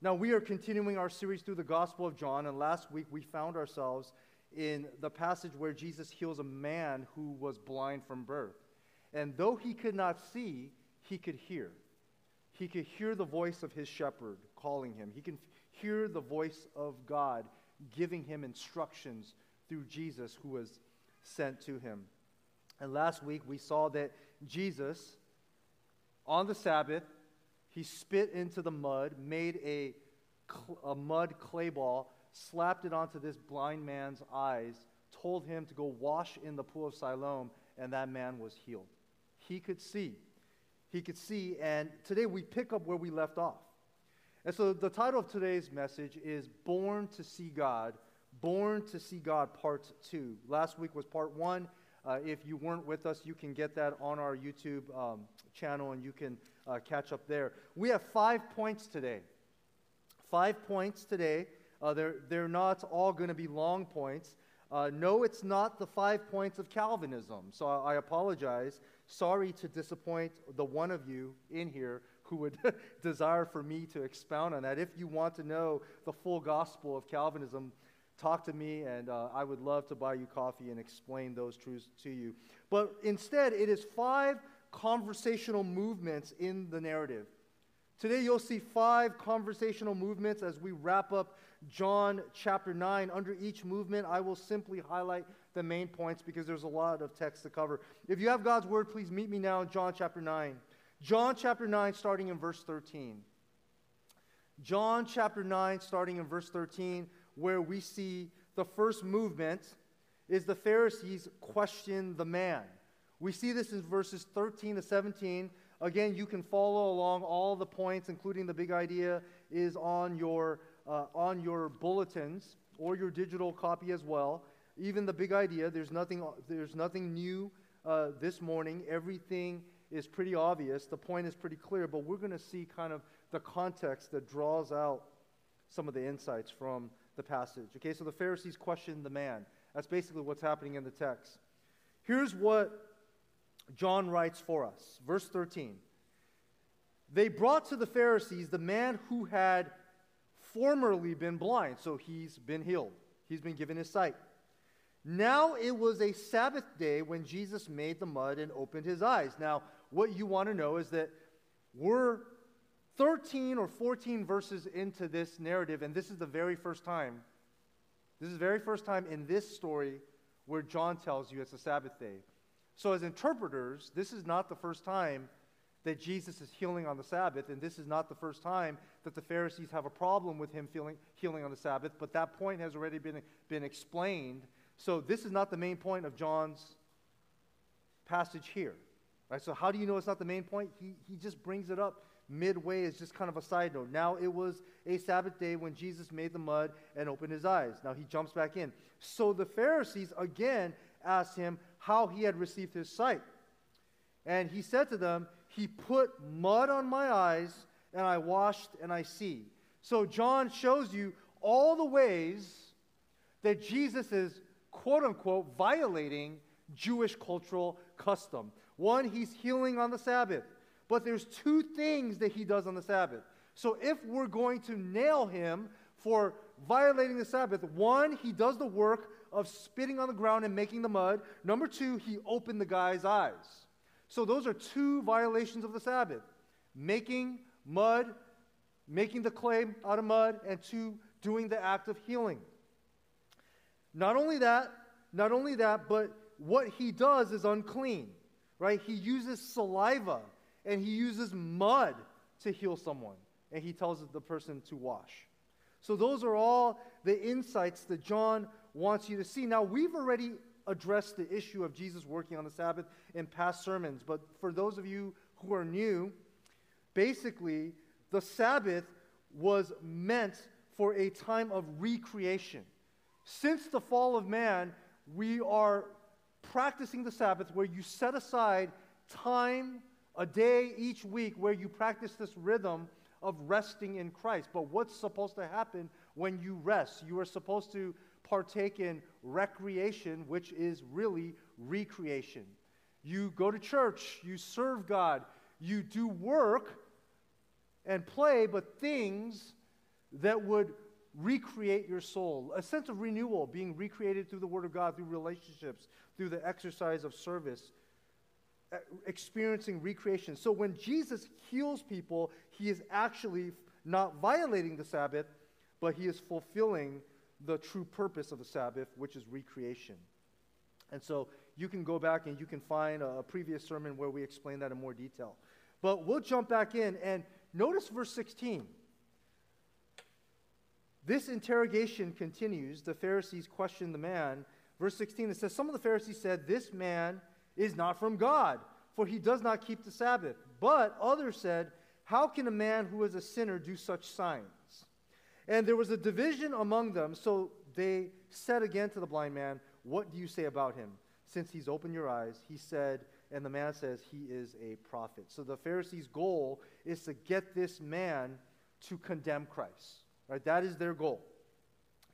Now, we are continuing our series through the Gospel of John, and last week we found ourselves in the passage where Jesus heals a man who was blind from birth. And though he could not see, he could hear. He could hear the voice of his shepherd calling him. He can hear the voice of God giving him instructions through Jesus who was sent to him. And last week we saw that Jesus, on the Sabbath, he spit into the mud, made a, a mud clay ball, slapped it onto this blind man's eyes, told him to go wash in the pool of Siloam, and that man was healed. He could see. He could see, and today we pick up where we left off. And so the title of today's message is Born to See God, Born to See God, Part 2. Last week was Part 1. Uh, if you weren't with us, you can get that on our YouTube um, channel and you can uh, catch up there. We have five points today. Five points today. Uh, they're, they're not all going to be long points. Uh, no, it's not the five points of Calvinism. So I, I, apologize. Sorry to disappoint the one of you in here who would desire for me to expound on that. If you want to know the full gospel of Calvinism, talk to me, and uh, I would love to buy you coffee and explain those truths to you. But instead, it is five conversational movements in the narrative. Today, you'll see five conversational movements as we wrap up John chapter 9. Under each movement, I will simply highlight the main points because there's a lot of text to cover. If you have God's word, please meet me now in John chapter 9. John chapter 9, starting in verse 13. John chapter 9, starting in verse 13, where we see the first movement is the Pharisees question the man. We see this in verses 13 to 17. Again, you can follow along. All the points, including the big idea, is on your, uh, on your bulletins or your digital copy as well. Even the big idea, there's nothing, there's nothing new uh, this morning. Everything is pretty obvious. The point is pretty clear, but we're going to see kind of the context that draws out some of the insights from the passage. Okay, so the Pharisees question the man. That's basically what's happening in the text. Here's what John writes for us. Verse 13. They brought to the Pharisees the man who had formerly been blind, so he's been healed. He's been given his sight. Now it was a Sabbath day when Jesus made the mud and opened his eyes. Now, what you want to know is that we're 13 or 14 verses into this narrative, and this is the very first time. This is the very first time in this story where John tells you it's a Sabbath day. So, as interpreters, this is not the first time that Jesus is healing on the Sabbath, and this is not the first time that the Pharisees have a problem with him feeling, healing on the Sabbath, but that point has already been, been explained. So, this is not the main point of John's passage here. Right? So, how do you know it's not the main point? He, he just brings it up midway as just kind of a side note. Now, it was a Sabbath day when Jesus made the mud and opened his eyes. Now, he jumps back in. So, the Pharisees again asked him, how he had received his sight. And he said to them, He put mud on my eyes, and I washed, and I see. So John shows you all the ways that Jesus is, quote unquote, violating Jewish cultural custom. One, he's healing on the Sabbath. But there's two things that he does on the Sabbath. So if we're going to nail him for violating the Sabbath, one, he does the work of spitting on the ground and making the mud. Number two, he opened the guy's eyes. So those are two violations of the Sabbath making mud, making the clay out of mud, and two, doing the act of healing. Not only that, not only that, but what he does is unclean, right? He uses saliva and he uses mud to heal someone, and he tells the person to wash. So, those are all the insights that John wants you to see. Now, we've already addressed the issue of Jesus working on the Sabbath in past sermons, but for those of you who are new, basically, the Sabbath was meant for a time of recreation. Since the fall of man, we are practicing the Sabbath where you set aside time, a day each week, where you practice this rhythm of resting in Christ. But what's supposed to happen when you rest? You are supposed to partake in recreation, which is really recreation. You go to church, you serve God, you do work and play, but things that would recreate your soul, a sense of renewal, being recreated through the Word of God, through relationships, through the exercise of service, Uh, experiencing recreation. So when Jesus heals people, he is actually not violating the Sabbath, but he is fulfilling the true purpose of the Sabbath, which is recreation. And so you can go back and you can find a, previous sermon where we explain that in more detail. But we'll jump back in and notice verse 16. This interrogation continues. The Pharisees question the man. Verse 16, it says, Some of the Pharisees said, This man is not from God, for he does not keep the Sabbath. But others said, How can a man who is a sinner do such signs? And there was a division among them, so they said again to the blind man, What do you say about him? Since he's opened your eyes, he said, and the man says he is a prophet. So the Pharisees' goal is to get this man to condemn Christ. Right? That is their goal.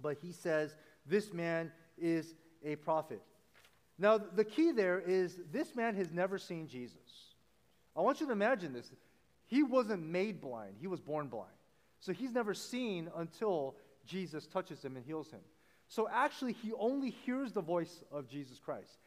But he says this man is a prophet. Now, the key there is this man has never seen Jesus. I want you to imagine this. He wasn't made blind, he was born blind. So he's never seen until Jesus touches him and heals him. So actually, he only hears the voice of Jesus Christ.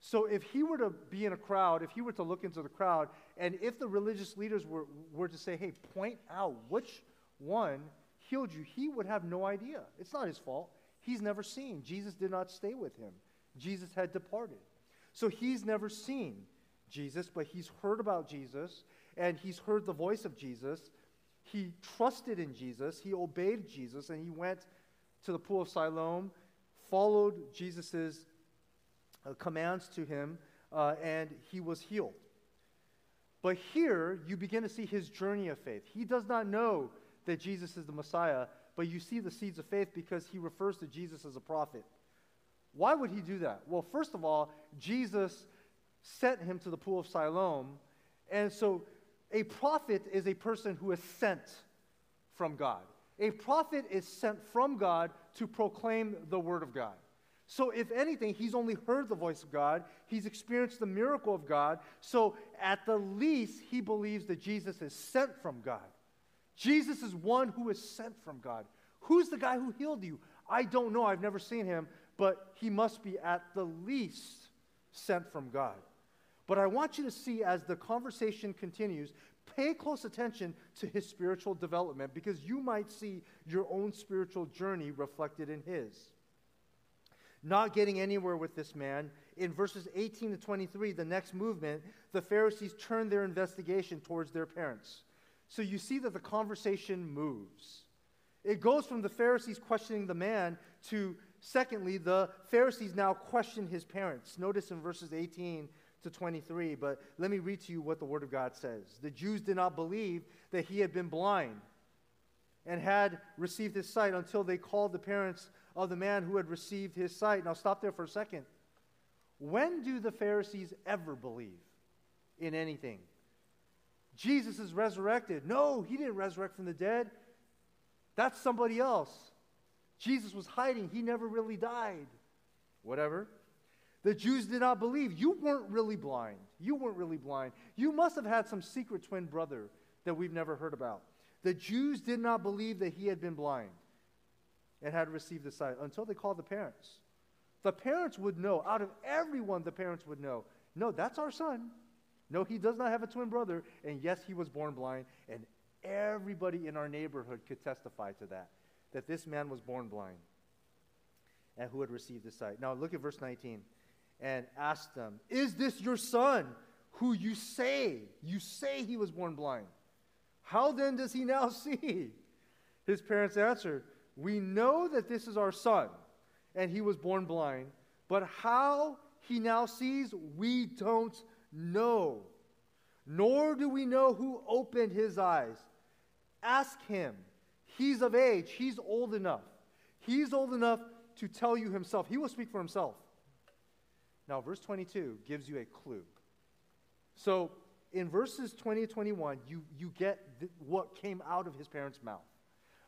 So if he were to be in a crowd, if he were to look into the crowd, and if the religious leaders were, were to say, hey, point out which one healed you, he would have no idea. It's not his fault. He's never seen. Jesus did not stay with him, Jesus had departed. So he's never seen Jesus, but he's heard about Jesus and he's heard the voice of Jesus. He trusted in Jesus, he obeyed Jesus, and he went to the pool of Siloam, followed Jesus' uh, commands to him, uh, and he was healed. But here, you begin to see his journey of faith. He does not know that Jesus is the Messiah, but you see the seeds of faith because he refers to Jesus as a prophet. Why would he do that? Well, first of all, Jesus sent him to the pool of Siloam, and so a prophet is a person who is sent from God. A prophet is sent from God to proclaim the word of God. So, if anything, he's only heard the voice of God. He's experienced the miracle of God. So, at the least, he believes that Jesus is sent from God. Jesus is one who is sent from God. Who's the guy who healed you? I don't know. I've never seen him, but he must be at the least sent from God. But I want you to see as the conversation continues, pay close attention to his spiritual development because you might see your own spiritual journey reflected in his. Not getting anywhere with this man, in verses 18 to 23, the next movement, the Pharisees turn their investigation towards their parents. So you see that the conversation moves. It goes from the Pharisees questioning the man to, secondly, the Pharisees now question his parents. Notice in verses 18 to 23, but let me read to you what the Word of God says. The Jews did not believe that he had been blind and had received his sight until they called the parents of the man who had received his sight. Now, stop there for a second. When do the Pharisees ever believe in anything? Jesus is resurrected. No, he didn't resurrect from the dead. That's somebody else. Jesus was hiding. He never really died. Whatever. The Jews did not believe. You weren't really blind. You weren't really blind. You must have had some secret twin brother that we've never heard about. The Jews did not believe that he had been blind and had received the sight until they called the parents. The parents would know, out of everyone, the parents would know, no, that's our son. No, he does not have a twin brother. And yes, he was born blind. And everybody in our neighborhood could testify to that, that this man was born blind and who had received the sight. Now look at verse 19 and ask them, Is this your son who you say, you say he was born blind? How then does he now see? His parents answered, We know that this is our son, and he was born blind, but how he now sees, we don't know. Nor do we know who opened his eyes. Ask him. He's of age, he's old enough. He's old enough to tell you himself. He will speak for himself. Now, verse 22 gives you a clue. So, in verses 20 to 21, you, you get th- what came out of his parents' mouth.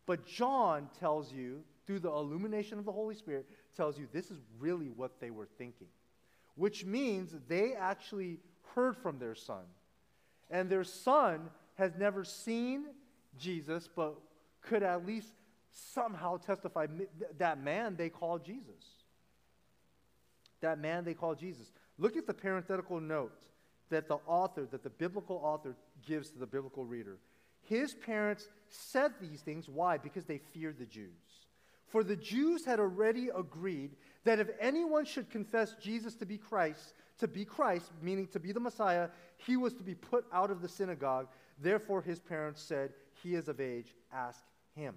But John tells you, through the illumination of the Holy Spirit, tells you this is really what they were thinking. Which means they actually heard from their son. And their son has never seen Jesus, but could at least somehow testify that man they call Jesus. That man they call Jesus. Look at the parenthetical note that the author, that the biblical author gives to the biblical reader. His parents said these things. Why? Because they feared the Jews. For the Jews had already agreed that if anyone should confess Jesus to be Christ, to be Christ, meaning to be the Messiah, he was to be put out of the synagogue. Therefore, his parents said, He is of age, ask him.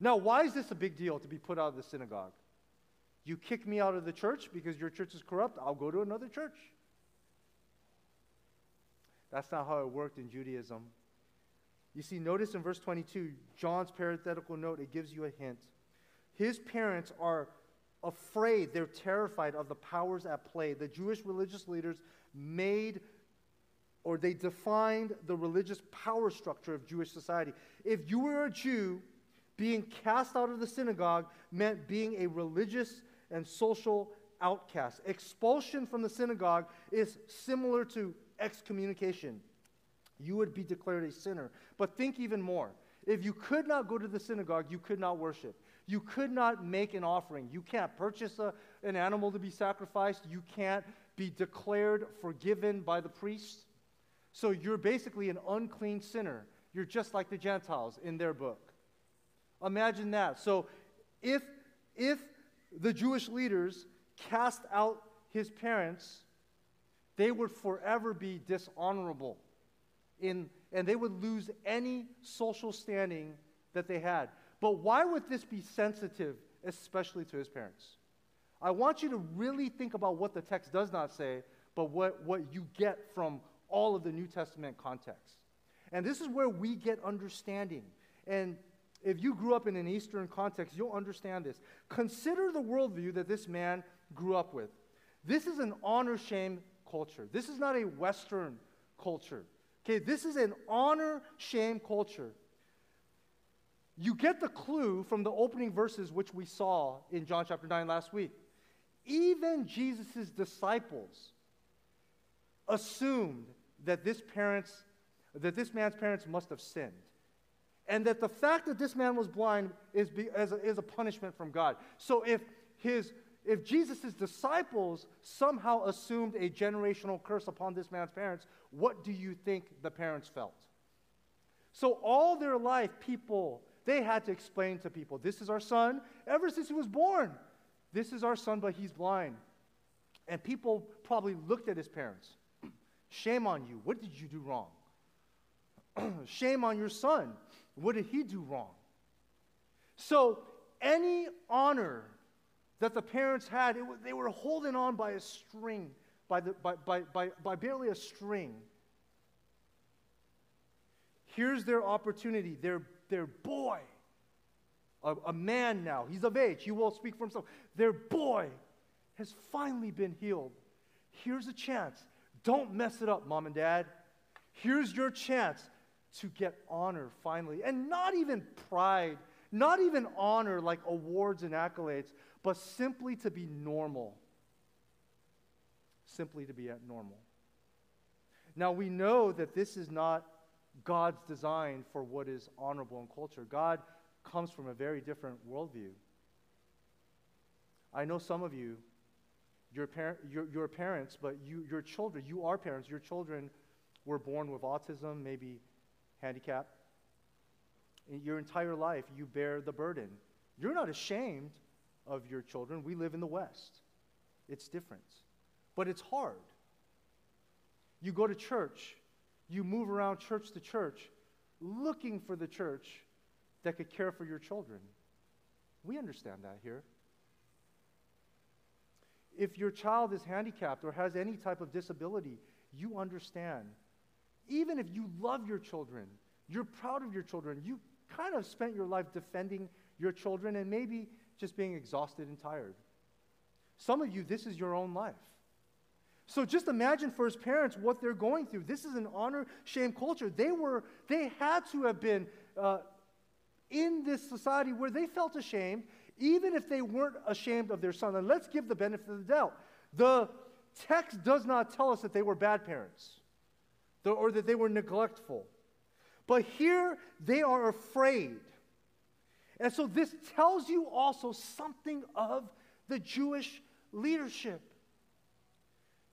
Now, why is this a big deal to be put out of the synagogue? You kick me out of the church because your church is corrupt, I'll go to another church. That's not how it worked in Judaism. You see, notice in verse 22, John's parenthetical note, it gives you a hint. His parents are afraid, they're terrified of the powers at play. The Jewish religious leaders made or they defined the religious power structure of Jewish society. If you were a Jew, being cast out of the synagogue meant being a religious and social outcast. Expulsion from the synagogue is similar to excommunication. You would be declared a sinner. But think even more. If you could not go to the synagogue, you could not worship. You could not make an offering. You can't purchase a, an animal to be sacrificed. You can't be declared forgiven by the priest. So you're basically an unclean sinner. You're just like the Gentiles in their book. Imagine that. So if, if the Jewish leaders cast out his parents, they would forever be dishonorable in, and they would lose any social standing that they had. But why would this be sensitive, especially to his parents? I want you to really think about what the text does not say, but what, what you get from all of the New Testament context. And this is where we get understanding. And if you grew up in an Eastern context, you'll understand this. Consider the worldview that this man grew up with. This is an honor shame culture. This is not a Western culture. Okay, this is an honor shame culture. You get the clue from the opening verses which we saw in John chapter 9 last week. Even Jesus' disciples assumed that this parents that this man's parents must have sinned. And that the fact that this man was blind is, be, is, a, is a punishment from God. So if his if Jesus' disciples somehow assumed a generational curse upon this man's parents, what do you think the parents felt? So, all their life, people, they had to explain to people this is our son ever since he was born. This is our son, but he's blind. And people probably looked at his parents. Shame on you. What did you do wrong? Shame on your son. What did he do wrong? So, any honor that the parents had, it, they were holding on by a string, by, the, by, by, by, by barely a string. Here's their opportunity. Their, their boy, a, a man now, he's of age, he will speak for himself. Their boy has finally been healed. Here's a chance. Don't mess it up, mom and dad. Here's your chance to get honor finally. And not even pride, not even honor like awards and accolades, but simply to be normal. Simply to be at normal. Now, we know that this is not God's design for what is honorable in culture. God comes from a very different worldview. I know some of you, your, par- your, your parents, but you, your children, you are parents, your children were born with autism, maybe handicap. In your entire life, you bear the burden. You're not ashamed of your children. We live in the West. It's different. But it's hard. You go to church, you move around church to church looking for the church that could care for your children. We understand that here. If your child is handicapped or has any type of disability, you understand. Even if you love your children, you're proud of your children, you kind of spent your life defending your children, and maybe just being exhausted and tired. Some of you, this is your own life. So just imagine for his parents what they're going through. This is an honor shame culture. They were, they had to have been uh, in this society where they felt ashamed, even if they weren't ashamed of their son. And let's give the benefit of the doubt. The text does not tell us that they were bad parents or that they were neglectful. But here they are afraid. And so this tells you also something of the Jewish leadership.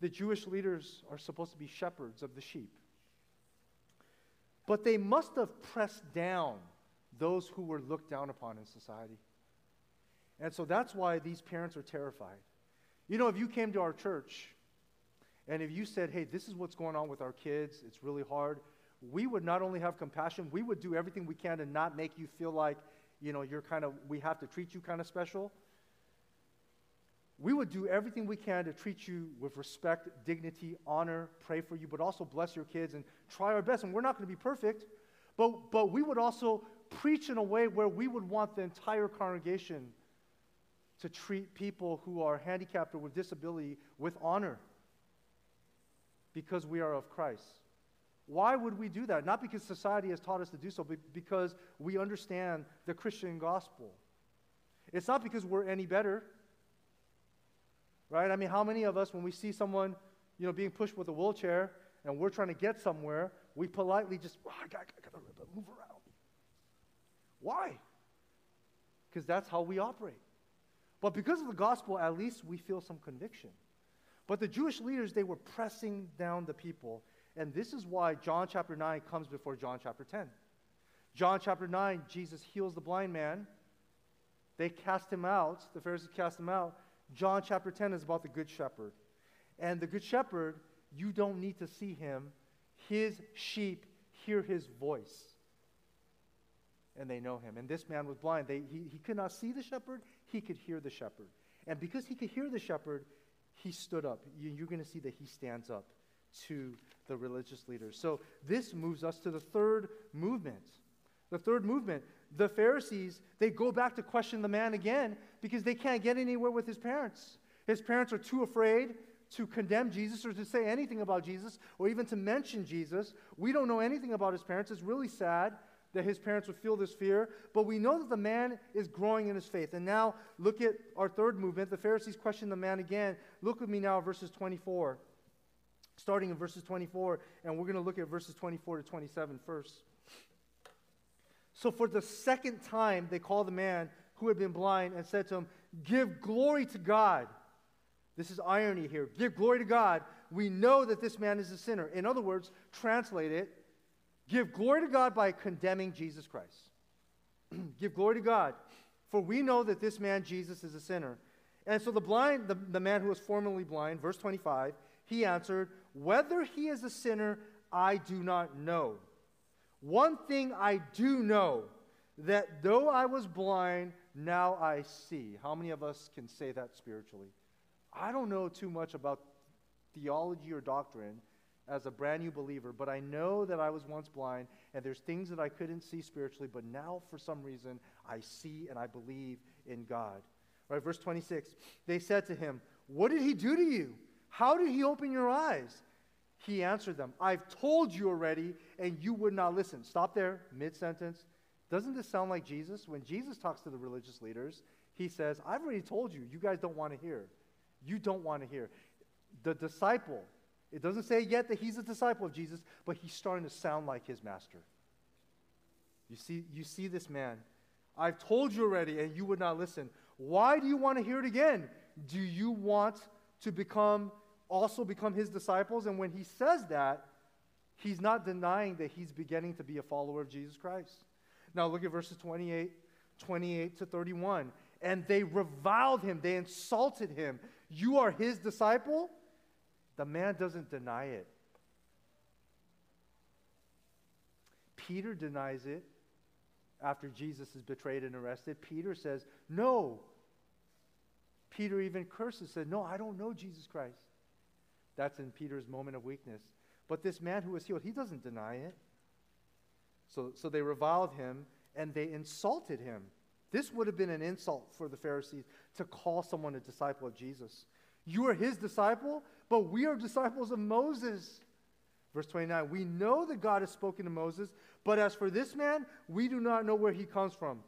The Jewish leaders are supposed to be shepherds of the sheep. But they must have pressed down those who were looked down upon in society. And so that's why these parents are terrified. You know, if you came to our church and if you said, hey, this is what's going on with our kids, it's really hard, we would not only have compassion, we would do everything we can to not make you feel like, you know, you're kind of, we have to treat you kind of special. We would do everything we can to treat you with respect, dignity, honor, pray for you, but also bless your kids and try our best. And we're not going to be perfect, but, but we would also preach in a way where we would want the entire congregation to treat people who are handicapped or with disability with honor because we are of Christ. Why would we do that? Not because society has taught us to do so, but because we understand the Christian gospel. It's not because we're any better. Right? I mean, how many of us, when we see someone, you know, being pushed with a wheelchair and we're trying to get somewhere, we politely just, oh, I got to move around. Why? Because that's how we operate. But because of the gospel, at least we feel some conviction. But the Jewish leaders, they were pressing down the people. And this is why John chapter 9 comes before John chapter 10. John chapter 9, Jesus heals the blind man. They cast him out. The Pharisees cast him out. John chapter 10 is about the good shepherd. And the good shepherd, you don't need to see him. His sheep hear his voice. And they know him. And this man was blind. They, he, he could not see the shepherd, he could hear the shepherd. And because he could hear the shepherd, he stood up. You, you're going to see that he stands up to the religious leaders. So this moves us to the third movement. The third movement, the Pharisees, they go back to question the man again because they can't get anywhere with his parents. His parents are too afraid to condemn Jesus or to say anything about Jesus or even to mention Jesus. We don't know anything about his parents. It's really sad that his parents would feel this fear, but we know that the man is growing in his faith. And now look at our third movement. The Pharisees question the man again. Look with me now, verses 24. Starting in verses 24, and we're going to look at verses 24 to 27 first. So, for the second time, they called the man who had been blind and said to him, Give glory to God. This is irony here. Give glory to God. We know that this man is a sinner. In other words, translate it Give glory to God by condemning Jesus Christ. Give glory to God, for we know that this man Jesus is a sinner. And so the blind, the, the man who was formerly blind, verse 25, he answered, Whether he is a sinner, I do not know. One thing I do know, that though I was blind, now I see. How many of us can say that spiritually? I don't know too much about theology or doctrine, as a brand new believer, but I know that I was once blind and there's things that I couldn't see spiritually, but now for some reason I see and I believe in God. Right, verse 26. They said to him, What did he do to you? How did he open your eyes? He answered them, I've told you already, and you would not listen. Stop there, mid sentence. Doesn't this sound like Jesus? When Jesus talks to the religious leaders, he says, I've already told you, you guys don't want to hear. You don't want to hear. The disciple, it doesn't say yet that he's a disciple of Jesus, but he's starting to sound like his master. You see, you see this man. I've told you already, and you would not listen. Why do you want to hear it again? Do you want to become also become his disciples? And when he says that, he's not denying that he's beginning to be a follower of Jesus Christ. Now look at verses 28, 28 to 31. And they reviled him, they insulted him. You are his disciple? The man doesn't deny it. Peter denies it after Jesus is betrayed and arrested. Peter says, No. Peter even curses, said, No, I don't know Jesus Christ. That's in Peter's moment of weakness. But this man who was healed, he doesn't deny it. So, so they reviled him and they insulted him. This would have been an insult for the Pharisees to call someone a disciple of Jesus. You are his disciple, but we are disciples of Moses. Verse 29 We know that God has spoken to Moses, but as for this man, we do not know where he comes from.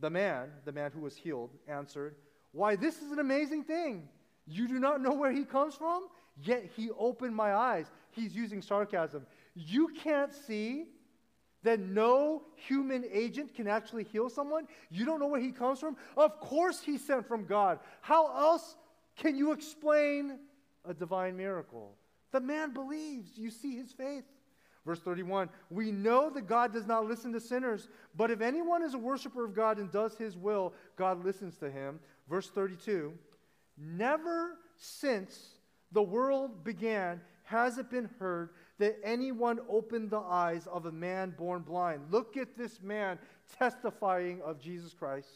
The man, the man who was healed, answered, Why, this is an amazing thing. You do not know where he comes from, yet he opened my eyes. He's using sarcasm. You can't see that no human agent can actually heal someone? You don't know where he comes from? Of course he's sent from God. How else can you explain a divine miracle? The man believes. You see his faith. Verse 31 We know that God does not listen to sinners, but if anyone is a worshiper of God and does his will, God listens to him. Verse 32 Never since the world began has it been heard that anyone opened the eyes of a man born blind. Look at this man testifying of Jesus Christ.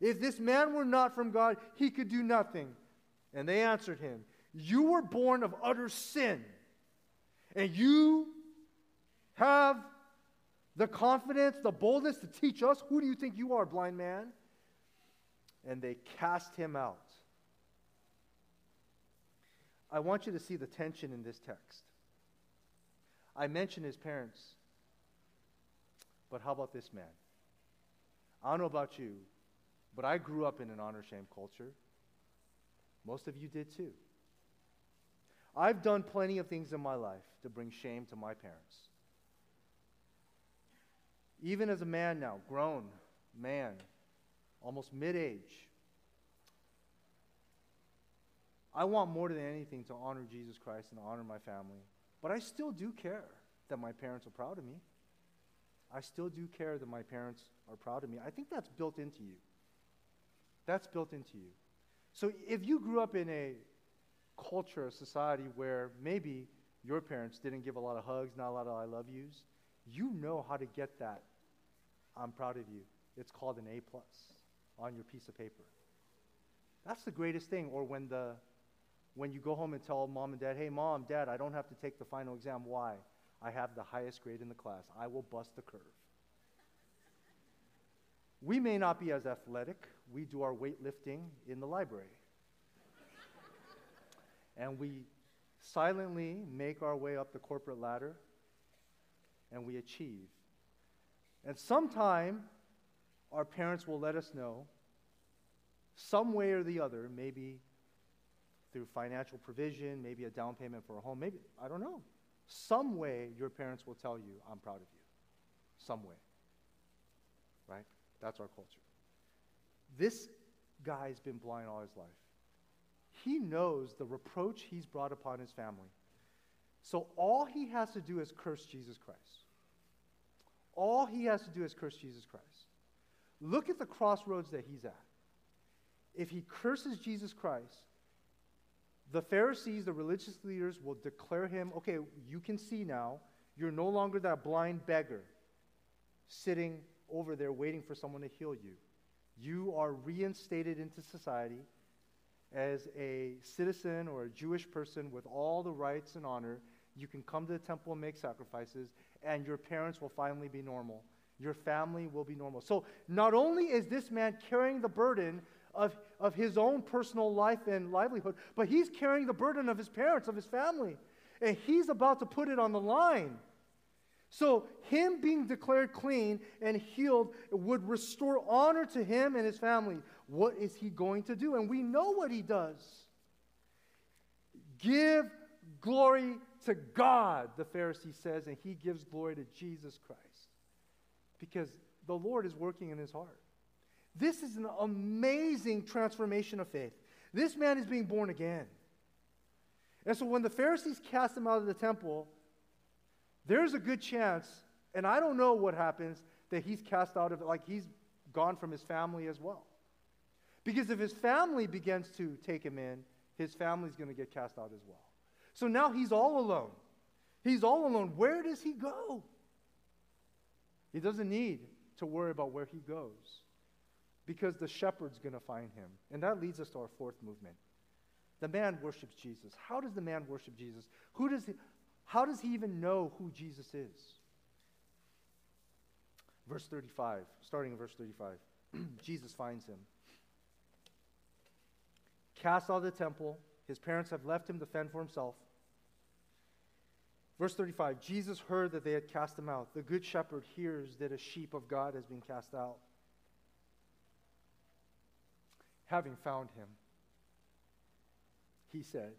If this man were not from God, he could do nothing. And they answered him, You were born of utter sin, and you have the confidence, the boldness to teach us? Who do you think you are, blind man? And they cast him out. I want you to see the tension in this text. I mentioned his parents, but how about this man? I don't know about you, but I grew up in an honor shame culture. Most of you did too. I've done plenty of things in my life to bring shame to my parents. Even as a man now, grown man, almost mid age, I want more than anything to honor Jesus Christ and honor my family. But I still do care that my parents are proud of me. I still do care that my parents are proud of me. I think that's built into you. That's built into you. So if you grew up in a culture, a society where maybe your parents didn't give a lot of hugs, not a lot of I love yous, you know how to get that. I'm proud of you. It's called an A plus on your piece of paper. That's the greatest thing. Or when the when you go home and tell mom and dad, hey mom, dad, I don't have to take the final exam. Why? I have the highest grade in the class. I will bust the curve. We may not be as athletic. We do our weightlifting in the library. and we silently make our way up the corporate ladder and we achieve. And sometime our parents will let us know, some way or the other, maybe through financial provision, maybe a down payment for a home, maybe, I don't know. Some way your parents will tell you, I'm proud of you. Some way. Right? That's our culture. This guy's been blind all his life. He knows the reproach he's brought upon his family. So all he has to do is curse Jesus Christ. All he has to do is curse Jesus Christ. Look at the crossroads that he's at. If he curses Jesus Christ, the Pharisees, the religious leaders, will declare him, okay, you can see now, you're no longer that blind beggar sitting over there waiting for someone to heal you. You are reinstated into society as a citizen or a Jewish person with all the rights and honor. You can come to the temple and make sacrifices, and your parents will finally be normal. Your family will be normal. So, not only is this man carrying the burden of, of his own personal life and livelihood, but he's carrying the burden of his parents, of his family. And he's about to put it on the line. So, him being declared clean and healed would restore honor to him and his family. What is he going to do? And we know what he does. Give glory to God, the Pharisee says, and he gives glory to Jesus Christ. Because the Lord is working in his heart. This is an amazing transformation of faith. This man is being born again. And so when the Pharisees cast him out of the temple, there's a good chance, and I don't know what happens, that he's cast out of like he's gone from his family as well. Because if his family begins to take him in, his family's going to get cast out as well. So now he's all alone. He's all alone. Where does he go? He doesn't need to worry about where he goes because the shepherd's going to find him. And that leads us to our fourth movement. The man worships Jesus. How does the man worship Jesus? Who does he, how does he even know who Jesus is? Verse 35, starting in verse 35. Jesus finds him. Cast out of the temple. His parents have left him to fend for himself. Verse 35 Jesus heard that they had cast him out. The good shepherd hears that a sheep of God has been cast out having found him. He said,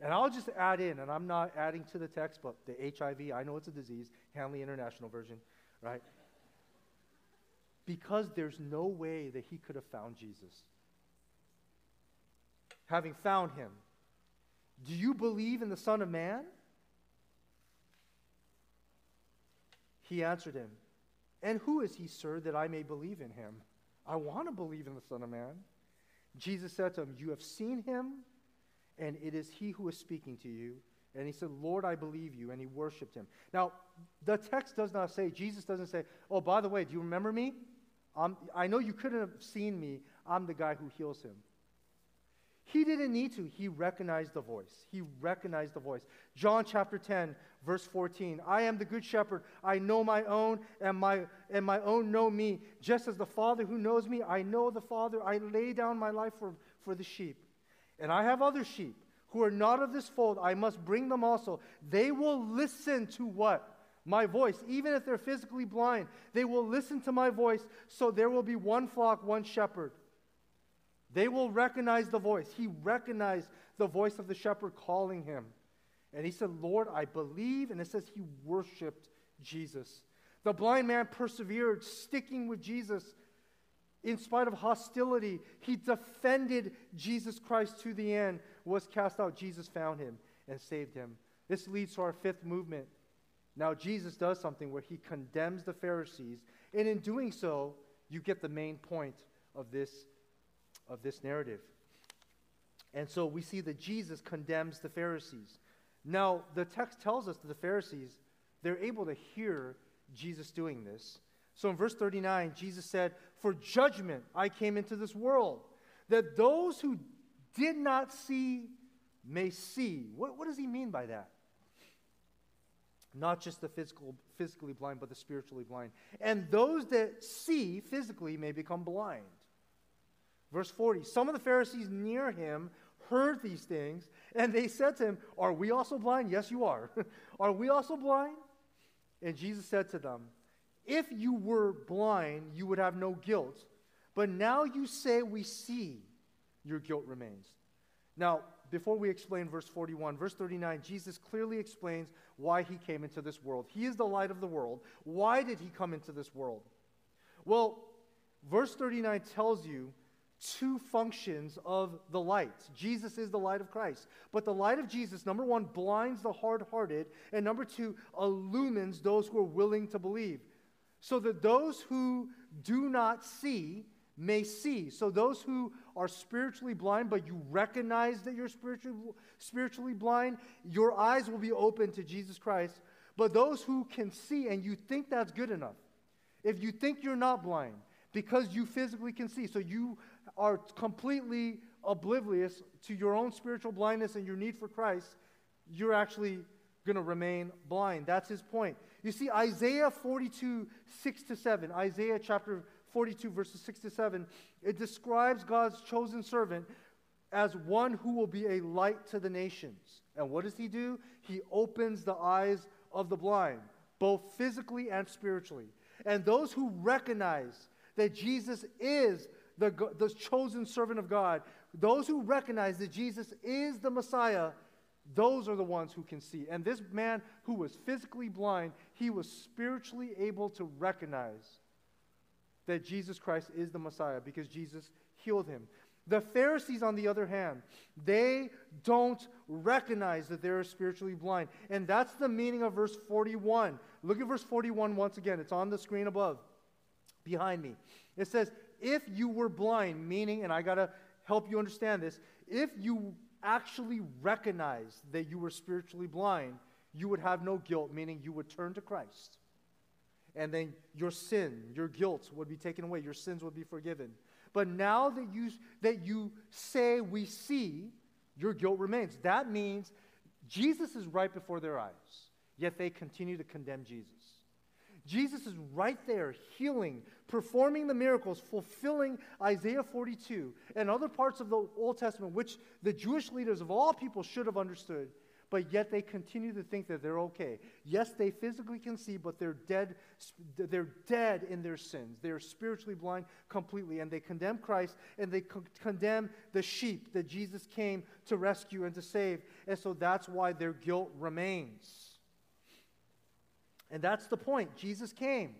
and I'll just add in, and I'm not adding to the text, but the HIV, I know it's a disease, Hanley International Version. right? Because there's no way that he could have found Jesus. Having found him, do you believe in the Son of Man? He answered him, And who is he, sir, that I may believe in him? I want to believe in the Son of Man. Jesus said to him, You have seen him, and it is he who is speaking to you. And he said, Lord, I believe you. And he worshiped him. Now, the text does not say, Jesus doesn't say, Oh, by the way, do you remember me? I'm, I know you couldn't have seen me. I'm the guy who heals him. He didn't need to. He recognized the voice. He recognized the voice. John chapter 10, verse 14. I am the good shepherd. I know my own, and my, and my own know me. Just as the Father who knows me, I know the Father. I lay down my life for, for the sheep. And I have other sheep who are not of this fold. I must bring them also. They will listen to what? My voice. Even if they're physically blind, they will listen to my voice. So there will be one flock, one shepherd. They will recognize the voice. He recognized the voice of the shepherd calling him. And he said, Lord, I believe. And it says he worshiped Jesus. The blind man persevered, sticking with Jesus in spite of hostility. He defended Jesus Christ to the end, was cast out. Jesus found him and saved him. This leads to our fifth movement. Now, Jesus does something where he condemns the Pharisees. And in doing so, you get the main point of this of this narrative. And so we see that Jesus condemns the Pharisees. Now, the text tells us that the Pharisees, they're able to hear Jesus doing this. So in verse 39, Jesus said, For judgment I came into this world, that those who did not see may see. What, what does he mean by that? Not just the physical, physically blind, but the spiritually blind. And those that see physically may become blind. Verse 40 Some of the Pharisees near him heard these things, and they said to him, Are we also blind? Yes, you are. are we also blind? And Jesus said to them, If you were blind, you would have no guilt. But now you say we see, your guilt remains. Now, before we explain verse 41, verse 39, Jesus clearly explains why he came into this world. He is the light of the world. Why did he come into this world? Well, verse 39 tells you two functions of the light. Jesus is the light of Christ. But the light of Jesus, number one, blinds the hard hearted, and number two, illumines those who are willing to believe. So that those who do not see may see. So those who are spiritually blind, but you recognize that you're spiritually, spiritually blind, your eyes will be open to Jesus Christ. But those who can see and you think that's good enough, if you think you're not blind, because you physically can see. So you are completely oblivious to your own spiritual blindness and your need for Christ, you're actually going to remain blind. That's his point. You see, Isaiah 42, 6 to 7, Isaiah chapter 42, verses 6 to 7, it describes God's chosen servant as one who will be a light to the nations. And what does he do? He opens the eyes of the blind, both physically and spiritually. And those who recognize that Jesus is the, the chosen servant of God, those who recognize that Jesus is the Messiah, those are the ones who can see. And this man who was physically blind, he was spiritually able to recognize that Jesus Christ is the Messiah because Jesus healed him. The Pharisees, on the other hand, they don't recognize that they're spiritually blind. And that's the meaning of verse 41. Look at verse 41 once again. It's on the screen above, behind me. It says, if you were blind, meaning, and I got to help you understand this, if you actually recognized that you were spiritually blind, you would have no guilt, meaning you would turn to Christ. And then your sin, your guilt would be taken away, your sins would be forgiven. But now that you, that you say we see, your guilt remains. That means Jesus is right before their eyes, yet they continue to condemn Jesus. Jesus is right there, healing, performing the miracles, fulfilling Isaiah 42 and other parts of the Old Testament, which the Jewish leaders of all people should have understood, but yet they continue to think that they're okay. Yes, they physically can see, but they're dead, they're dead in their sins. They're spiritually blind completely, and they condemn Christ and they co- condemn the sheep that Jesus came to rescue and to save. And so that's why their guilt remains. And that's the point. Jesus came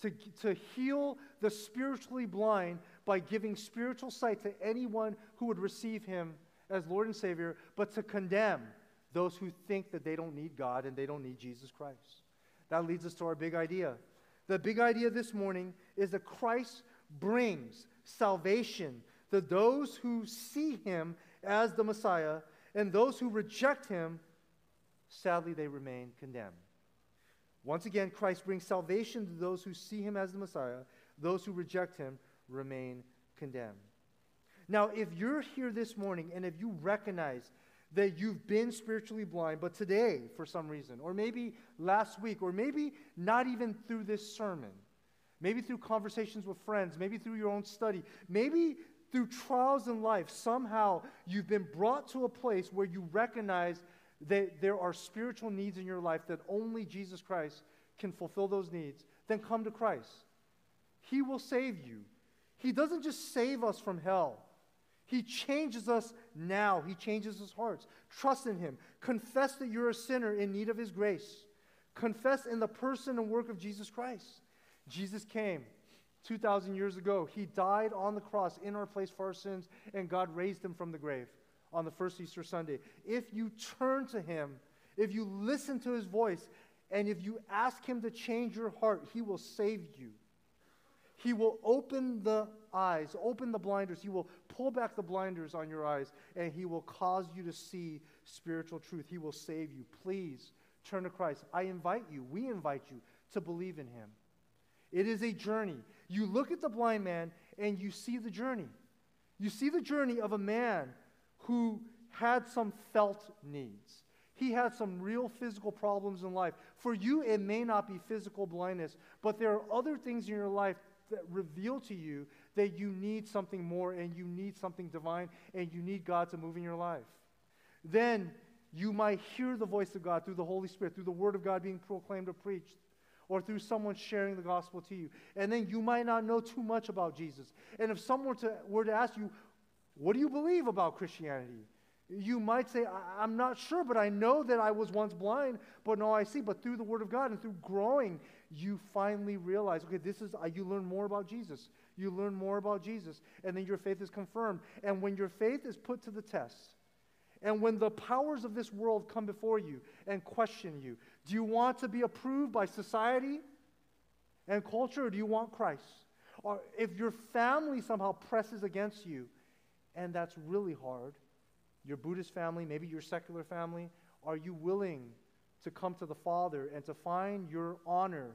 to, to heal the spiritually blind by giving spiritual sight to anyone who would receive him as Lord and Savior, but to condemn those who think that they don't need God and they don't need Jesus Christ. That leads us to our big idea. The big idea this morning is that Christ brings salvation to those who see him as the Messiah, and those who reject him, sadly, they remain condemned. Once again, Christ brings salvation to those who see him as the Messiah. Those who reject him remain condemned. Now, if you're here this morning and if you recognize that you've been spiritually blind, but today, for some reason, or maybe last week, or maybe not even through this sermon, maybe through conversations with friends, maybe through your own study, maybe through trials in life, somehow you've been brought to a place where you recognize that there are spiritual needs in your life that only Jesus Christ can fulfill those needs, then come to Christ. He will save you. He doesn't just save us from hell. He changes us now. He changes his hearts. Trust in him. Confess that you're a sinner in need of his grace. Confess in the person and work of Jesus Christ. Jesus came 2,000 years ago. He died on the cross in our place for our sins, and God raised him from the grave on the first Easter Sunday. If you turn to him, if you listen to his voice, and if you ask him to change your heart, he will save you. He will open the eyes, open the blinders. He will pull back the blinders on your eyes, and he will cause you to see spiritual truth. He will save you. Please turn to Christ. I invite you, we invite you to believe in him. It is a journey. You look at the blind man and you see the journey. You see the journey of a man who had some felt needs. He had some real physical problems in life. For you, it may not be physical blindness, but there are other things in your life that reveal to you that you need something more and you need something divine and you need God to move in your life. Then you might hear the voice of God through the Holy Spirit, through the Word of God being proclaimed or preached, or through someone sharing the gospel to you. And then you might not know too much about Jesus. And if someone were to, were to ask you, what do you believe about Christianity? You might say, I'm not sure, but I know that I was once blind, but now I see. But through the Word of God and through growing, you finally realize, okay, this is, uh, you learn more about Jesus. You learn more about Jesus, and then your faith is confirmed. And when your faith is put to the test, and when the powers of this world come before you and question you, do you want to be approved by society and culture, or do you want Christ? Or if your family somehow presses against you, and that's really hard. Your Buddhist family, maybe your secular family, are you willing to come to the Father and to find your honor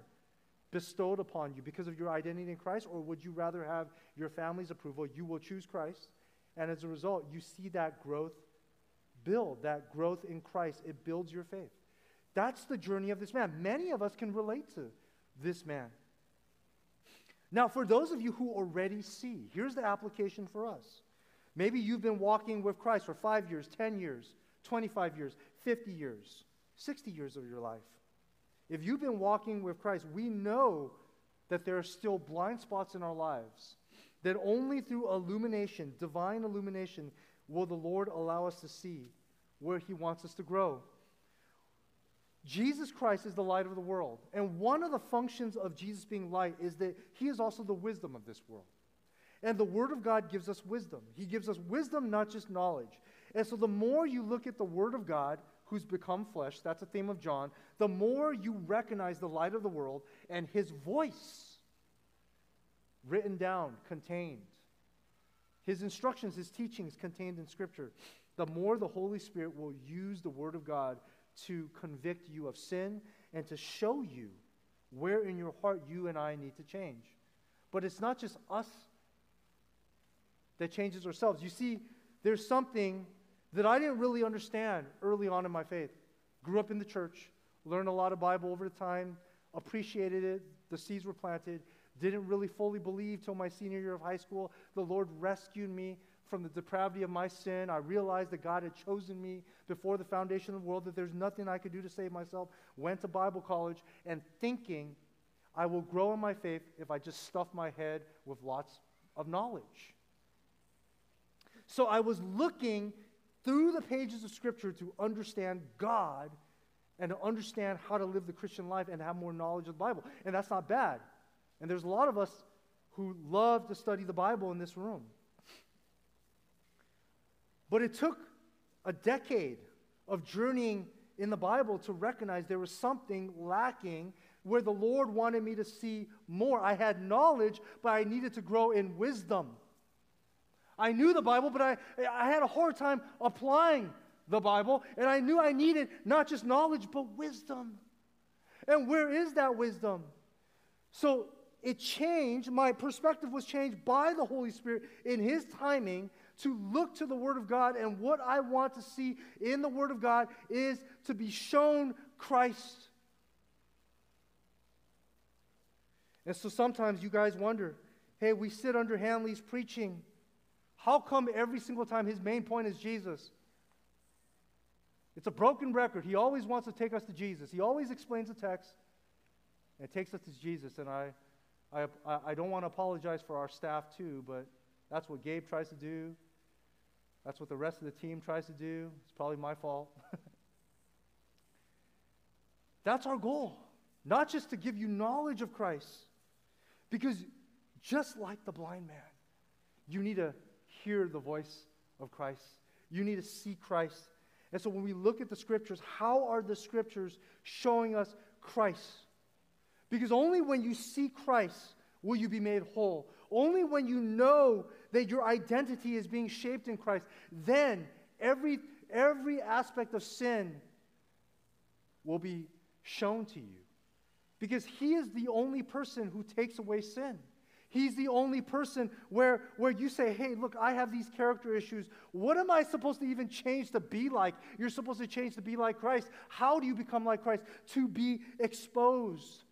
bestowed upon you because of your identity in Christ? Or would you rather have your family's approval? You will choose Christ, and as a result, you see that growth build, that growth in Christ. It builds your faith. That's the journey of this man. Many of us can relate to this man. Now, for those of you who already see, here's the application for us. Maybe you've been walking with Christ for five years, 10 years, 25 years, 50 years, 60 years of your life. If you've been walking with Christ, we know that there are still blind spots in our lives, that only through illumination, divine illumination, will the Lord allow us to see where He wants us to grow. Jesus Christ is the light of the world. And one of the functions of Jesus being light is that He is also the wisdom of this world. And the Word of God gives us wisdom. He gives us wisdom, not just knowledge. And so the more you look at the Word of God, who's become flesh, that's a theme of John, the more you recognize the light of the world and His voice written down, contained. His instructions, His teachings contained in Scripture. The more the Holy Spirit will use the Word of God to convict you of sin and to show you where in your heart you and I need to change. But it's not just us that changes ourselves. You see, there's something that I didn't really understand early on in my faith. Grew up in the church, learned a lot of Bible over time, appreciated it, the seeds were planted, didn't really fully believe till my senior year of high school. The Lord rescued me from the depravity of my sin. I realized that God had chosen me before the foundation of the world, that there's nothing I could do to save myself. Went to Bible college and thinking I will grow in my faith if I just stuff my head with lots of knowledge. So I was looking through the pages of Scripture to understand God and to understand how to live the Christian life and have more knowledge of the Bible. And that's not bad. And there's a lot of us who love to study the Bible in this room. But it took a decade of journeying in the Bible to recognize there was something lacking where the Lord wanted me to see more. I had knowledge, but I needed to grow in wisdom. I knew the Bible, but I, I had a hard time applying the Bible, and I knew I needed not just knowledge, but wisdom. And where is that wisdom? So it changed, my perspective was changed by the Holy Spirit in His timing to look to the Word of God. And what I want to see in the Word of God is to be shown Christ. And so sometimes you guys wonder hey, we sit under Hanley's preaching. How come every single time his main point is Jesus? It's a broken record. He always wants to take us to Jesus. He always explains the text and takes us to Jesus. And I, I, I don't want to apologize for our staff too, but that's what Gabe tries to do. That's what the rest of the team tries to do. It's probably my fault. that's our goal. Not just to give you knowledge of Christ, because just like the blind man, you need to hear the voice of Christ. You need to see Christ. And so when we look at the scriptures, how are the scriptures showing us Christ? Because only when you see Christ will you be made whole. Only when you know that your identity is being shaped in Christ, then every, every aspect of sin will be shown to you. Because He is the only person who takes away sin. He's the only person where, where you say, hey, look, I have these character issues. What am I supposed to even change to be like? You're supposed to change to be like Christ. How do you become like Christ? To be exposed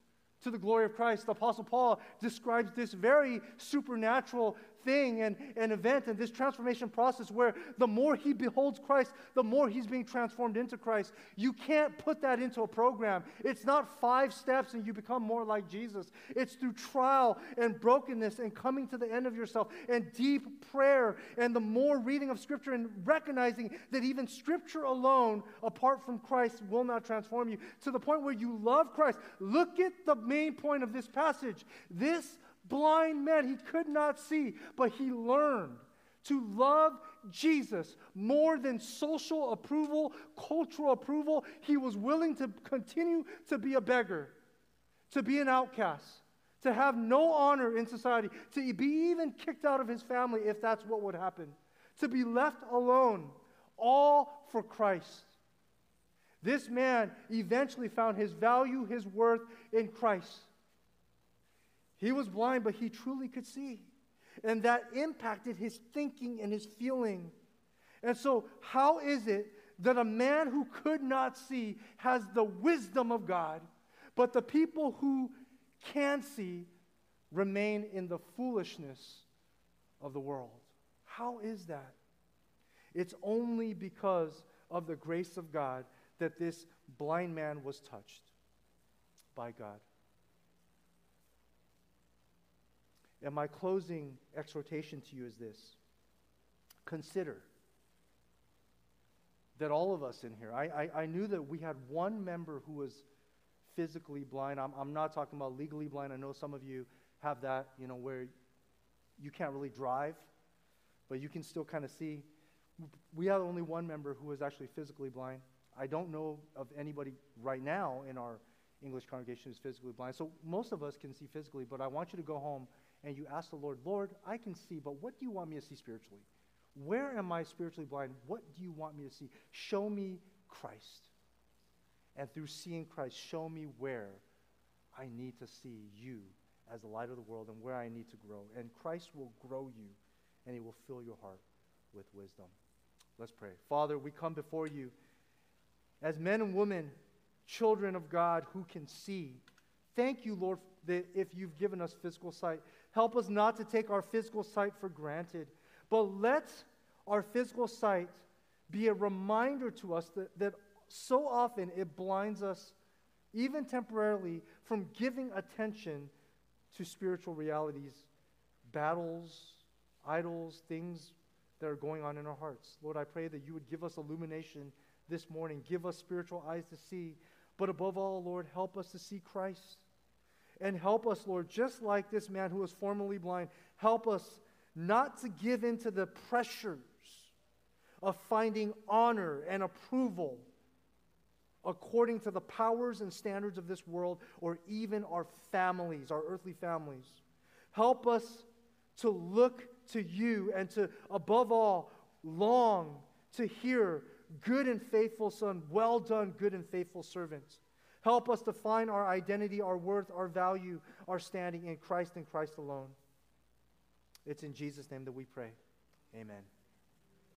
to the glory of Christ. The Apostle Paul describes this very supernatural thing and an event and this transformation process where the more he beholds Christ, the more he's being transformed into Christ. You can't put that into a program. It's not five steps and you become more like Jesus. It's through trial and brokenness and coming to the end of yourself and deep prayer and the more reading of Scripture and recognizing that even Scripture alone, apart from Christ, will not transform you to the point where you love Christ. Look at the main point of this passage. This blind man. He could not see, but he learned to love Jesus more than social approval, cultural approval. He was willing to continue to be a beggar, to be an outcast, to have no honor in society, to be even kicked out of his family if that's what would happen, to be left alone, all for Christ. This man eventually found his value, his worth in Christ. He was blind, but he truly could see. And that impacted his thinking and his feeling. And so, how is it that a man who could not see has the wisdom of God, but the people who can see remain in the foolishness of the world? How is that? It's only because of the grace of God that this blind man was touched by God. And my closing exhortation to you is this consider that all of us in here, I, I, I, knew that we had one member who was physically blind. I'm, I'm not talking about legally blind. I know some of you have that, you know, where you can't really drive, but you can still kind of see. We had only one member who was actually physically blind. I don't know of anybody right now in our English congregation who's physically blind. So most of us can see physically, but I want you to go home and you ask the Lord, Lord, I can see, but what do you want me to see spiritually? Where am I spiritually blind? What do you want me to see? Show me Christ. And through seeing Christ, show me where I need to see you as the light of the world and where I need to grow. And Christ will grow you and he will fill your heart with wisdom. Let's pray. Father, we come before you as men and women, children of God who can see. Thank you, Lord, that if you've given us physical sight, Help us not to take our physical sight for granted, but let our physical sight be a reminder to us that, that so often it blinds us, even temporarily, from giving attention to spiritual realities, battles, idols, things that are going on in our hearts. Lord, I pray that you would give us illumination this morning, give us spiritual eyes to see, but above all, Lord, help us to see Christ. And help us, Lord, just like this man who was formerly blind, help us not to give in to the pressures of finding honor and approval according to the powers and standards of this world or even our families, our earthly families. Help us to look to you and to, above all, long to hear, Good and faithful son, well done, good and faithful servant. Help us to find our identity, our worth, our value, our standing in Christ and Christ alone. It's in Jesus' name that we pray. Amen.